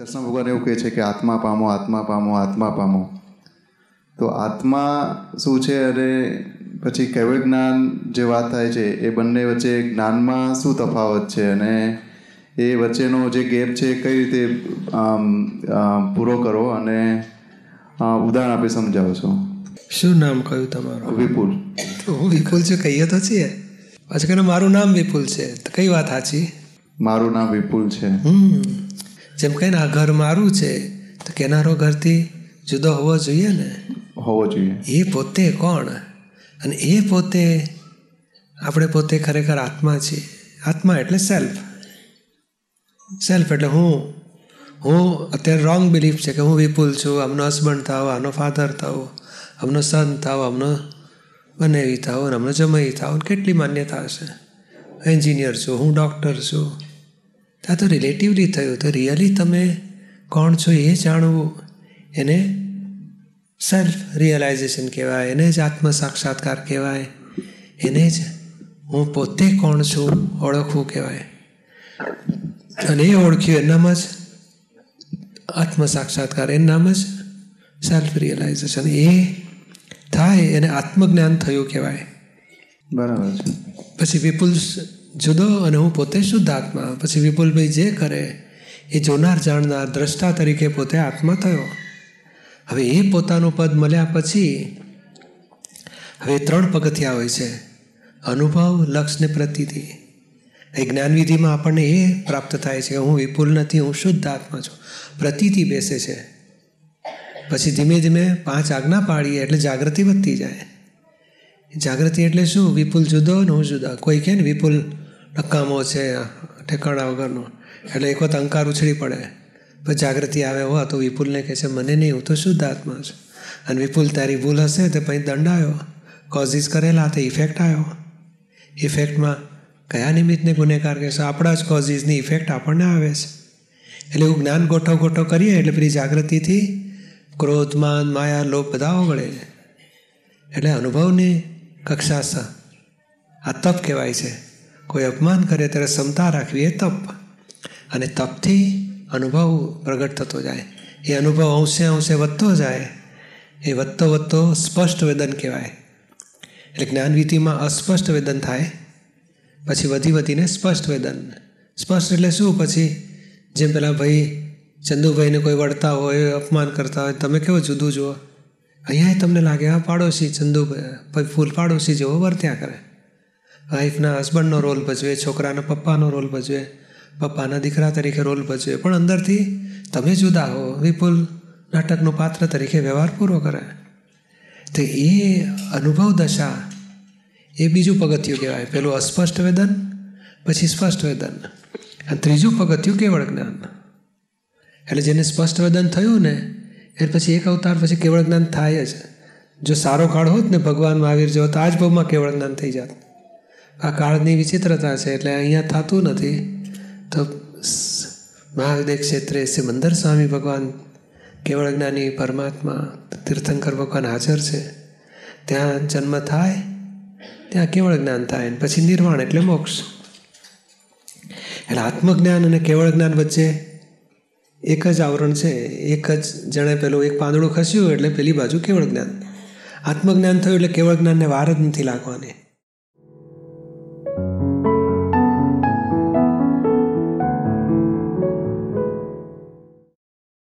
કૃષ્ણ ભગવાન એવું કહે છે કે આત્મા પામો આત્મા પામો આત્મા પામો. તો આત્મા શું છે અને પછી કૈવલ્ય જ્ઞાન જે વાત થાય છે એ બંને વચ્ચે જ્ઞાનમાં શું તફાવત છે અને એ વચ્ચેનો જે ગેપ છે એ કઈ રીતે પૂરો કરો અને ઉદાહરણ આપી સમજાવો છો? શું નામ કહ્યું તમારું? વિપુલ. તો હું વિપુલ છું કહીએ તો છીએ. પછી કહે મારું નામ વિપુલ છે. તો કઈ વાત સાચી? મારું નામ વિપુલ છે. હમ કહે ને આ ઘર મારું છે તો કેનારો ઘરથી જુદો હોવો જોઈએ ને? હોવો જોઈએ. એ પોતે કોણ? અને એ પોતે આપણે પોતે ખરેખર આત્મા છીએ. આત્મા એટલે સેલ્ફ સેલ્ફ એટલે હું. હું અત્યારે રોંગ બિલીફ છે કે હું વિપુલ છું આમનો હસબન્ડ થાવ આનો ફાધર થાવ આમનો સન થાવ આમનો બનેવી થાવ અને આમનો જમઈ થાવ કેટલી માન્યતા હશે. એન્જિનિયર છું હું ડૉક્ટર છું. ત્યાં તો રિલેટિવલી થયું. તો રિયલી તમે કોણ છો એ જાણવું. એને સેલ્ફ રિયલાઇઝેશન કહેવાય એને જ આત્મ સાક્ષાત્કાર કહેવાય એને જ હું પોતે કોણ છું ઓળખવું કહેવાય. અને એ ઓળખ્યું એનામાં જ આત્મ સાક્ષાત્કાર એનામ જ સેલ્ફ રિયલાઇઝેશન એ થાય એને આત્મજ્ઞાન થયું કહેવાય. બરાબર પછી વિપુલ જુદો અને હું પોતે શુદ્ધ આત્મા. પછી વિપુલભાઈ જે કરે, એ જોનાર જાણનાર દ્રષ્ટા તરીકે પોતે આત્મા થયો. હવે એ પોતાનું પદ મળ્યા પછી, હવે ત્રણ પગથિયા હોય છે. અનુભવ, લક્ષ ને પ્રતીતિ. એ જ્ઞાનવિધિમાં આપણને એ પ્રાપ્ત થાય છે હું વિપુલ નથી, હું શુદ્ધ આત્મા છું. પ્રતિથી બેસે છે. પછી ધીમે ધીમે પાંચ આજ્ઞા પાડીએ એટલે જાગૃતિ વધતી જાય. જાગૃતિ એટલે શું? વિપુલ જુદો ને હું જુદા. કોઈ કહે ને વિપુલ નકામો છે, ઠેકાણા વગરનો. એટલે એક વખત અંકાર ઉછળી પડે. પણ જાગૃતિ આવે હો, તો વિપુલને કહે છે, મને નહીં, હું તો શુદ્ધ આત્મા છું. અને વિપુલ, તારી ભૂલ હશે તો પછી દંડ આવ્યો કોઝિસ કરેલા તો ઇફેક્ટ આવ્યો. ઇફેક્ટમાં કયા નિમિત્તને ગુનેગાર કહેશો આપણા જ કોઝિસની ઇફેક્ટ આપણને આવે છે. એટલે એવું જ્ઞાન ગોઠવ ગોઠવ કરીએ એટલે પેલી જાગૃતિથી ક્રોધમાન, માયા, લોભ બધા ઓગળે. એટલે અનુભવની કક્ષા સ. આ તપ કહેવાય છે. કોઈ અપમાન કરે ત્યારે ક્ષમતા રાખવી એ તપ. અને તપથી અનુભવ પ્રગટ થતો જાય. એ અનુભવ અંશે અંશે વધતો જાય. એ વધતો વધતો સ્પષ્ટ વેદન કહેવાય. એટલે જ્ઞાનવિધિમાં અસ્પષ્ટ વેદન થાય. પછી વધી વધીને સ્પષ્ટ વેદન. સ્પષ્ટ એટલે શું? પછી જેમ પેલા ભાઈ ચંદુભાઈને કોઈ વળતા હોય, અપમાન કરતા હોય, તમે કેવો જુદું જુઓ? અહીંયા તમને લાગે આ પાડોશી ચંદુ ફૂલ પાડોશી જેવો વર્ત્યા કરે. વાઈફના હસબન્ડનો રોલ ભજવે, છોકરાના પપ્પાનો રોલ ભજવે, પપ્પાના દીકરા તરીકે રોલ ભજવે, પણ અંદરથી તમે જુદા હો, વિપુલ નાટકનું પાત્ર તરીકે વ્યવહાર પૂરો કરે. તો એ અનુભવ દશા, એ બીજું પગથિયું કહેવાય. પેલું અસ્પષ્ટ વેદન, પછી સ્પષ્ટ વેદન. અને ત્રીજું પગથિયું કેવળ જ્ઞાન. એટલે જેને સ્પષ્ટ વેદન થયું ને એ પછી એક અવતાર પછી કેવળ જ્ઞાન થાય જ. જો સારો કાળ હોત ને ભગવાન મહાવીર જેવો, તો આજ ભાવમાં કેવળ જ્ઞાન થઈ જાત. આ કાળની વિચિત્રતા છે એટલે અહીંયા થતું નથી. તો મહાદેવ ક્ષેત્રે સિમંદર સ્વામી ભગવાન કેવળ જ્ઞાની પરમાત્મા, તીર્થંકર ભગવાન હાજર છે. ત્યાં જન્મ થાય, ત્યાં કેવળ જ્ઞાન થાય પછી નિર્વાણ એટલે મોક્ષ. એટલે આત્મજ્ઞાન અને કેવળ જ્ઞાન વચ્ચે એક જ આવરણ છે, એક જ જણે પેલું એક પાંદડું ખસ્યું એટલે પેલી બાજુ કેવળ જ્ઞાન. આત્મજ્ઞાન થયું એટલે કેવળ જ્ઞાનને વાર જ નથી લાગવાની.